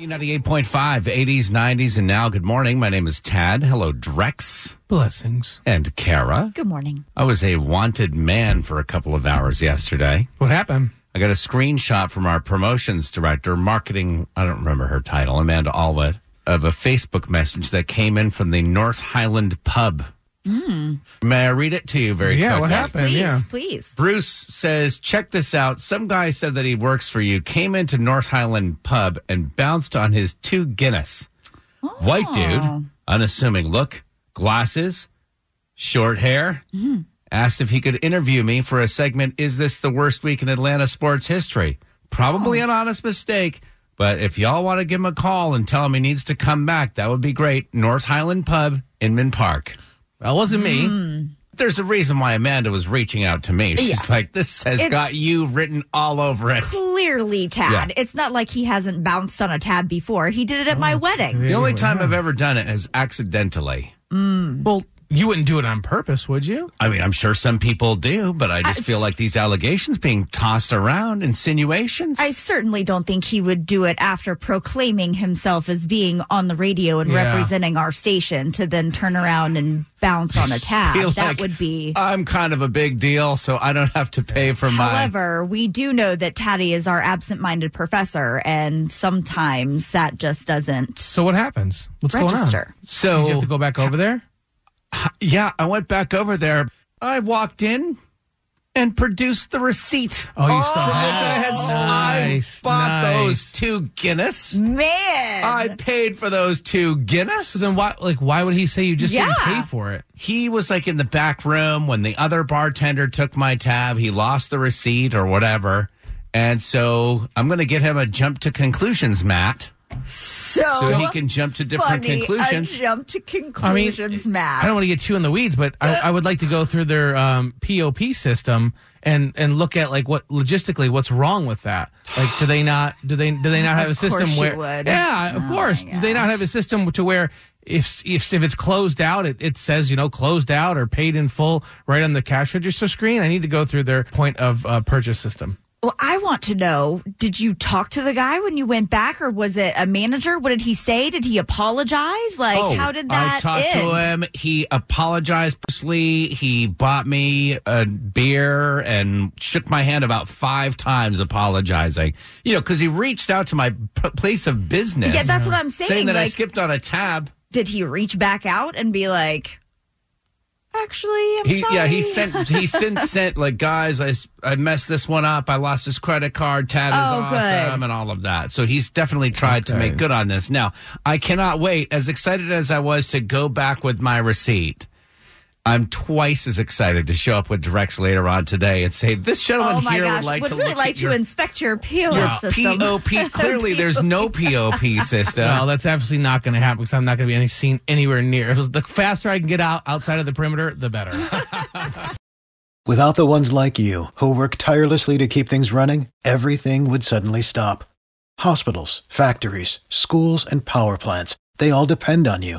98.5, 80s, 90s, and now. Good morning. My name is Tad. Hello, Drex. Blessings. And Kara. Good morning. I was a wanted man for a couple of hours yesterday. What happened? I got a screenshot from our promotions director, marketing, I don't remember her title, Amanda Allwood, of a Facebook message that came in from the North Highland Pub. Hmm. May I read it to you very Yeah, what quickly? happened? Please, yeah. please. Bruce says, check this out. Some guy said that he works for you, came into North Highland Pub and bounced on his two Guinness. White oh. dude, unassuming look, glasses, short hair. Mm-hmm. Asked if he could interview me for a segment, Is This the Worst Week in Atlanta Sports History? Probably oh. an honest mistake, but if y'all want to give him a call and tell him he needs to come back, that would be great. North Highland Pub, Inman Park. That wasn't me. Hmm. There's a reason why Amanda was reaching out to me. She's Yeah. like, this has It's- got you written all over it. Clearly, Tad. Yeah. It's not like he hasn't bounced on a tab before. He did it at my oh, wedding. The only time I've ever done it is accidentally. Hmm. Well, you wouldn't do it on purpose, would you? I mean, I'm sure some people do, but I just I- feel like these allegations being tossed around, insinuations. I certainly don't think he would do it after proclaiming himself as being on the radio and Yeah. representing our station to then turn around and bounce on a tab. that like would be. I'm kind of a big deal, so I don't have to pay for my. However, we do know that Taddy is our absent-minded professor, and sometimes that just doesn't So what happens? What's register. going on? so Did you have to go back over there? Yeah, I went back over there. I walked in and produced the receipt. Oh, you still Which have I it. had Nice, I bought nice. those two Guinness. Man, I paid for those two Guinness. So then why? Like, why would he say you just didn't Yeah. pay for it? he was like in the back room when the other bartender took my tab. He lost the receipt or whatever. And so I'm going to get him a jump to conclusions, Matt, so, so he can jump to different funny. conclusions. A jump to I mean, conclusions, Matt. I don't want to get too in the weeds, but I, I would like to go through their um, POP system and and look at like what logistically what's wrong with that. Like, do they not do they do they not have a system where? would. Yeah, of Oh, course. Do they not have a system to where? If, if if it's closed out, it, it says you know closed out or paid in full right on the cash register screen. I need to go through their point of uh, purchase system. Well, I want to know did you talk to the guy when you went back, or was it a manager? What did he say? Did he apologize? Like, Oh, how did that I talked end? to him. He apologized personally. He bought me a beer and shook my hand about five times, apologizing. You know, because he reached out to my p- place of business. Yeah, that's what I'm saying. saying that I skipped on a tab. did he reach back out and be like, actually, I'm He, sorry? yeah, he sent he since sent like guys, I, I messed this one up. I lost his credit card. Tad is Oh, awesome, good. and all of that. So he's definitely tried to make good on this. Now I cannot wait. As excited as I was to go back with my receipt, I'm twice as excited to show up with Drex later on today and say this gentleman Oh my here gosh! would like would to really look like at to your, inspect your POS your system. POP. Clearly, there's no POP system. Well, that's absolutely not going to happen because I'm not going to be any seen anywhere near. The faster I can get out outside of the perimeter, the better. Without the ones like you, who work tirelessly to keep things running, everything would suddenly stop. Hospitals, factories, schools, and power plants, they all depend on you.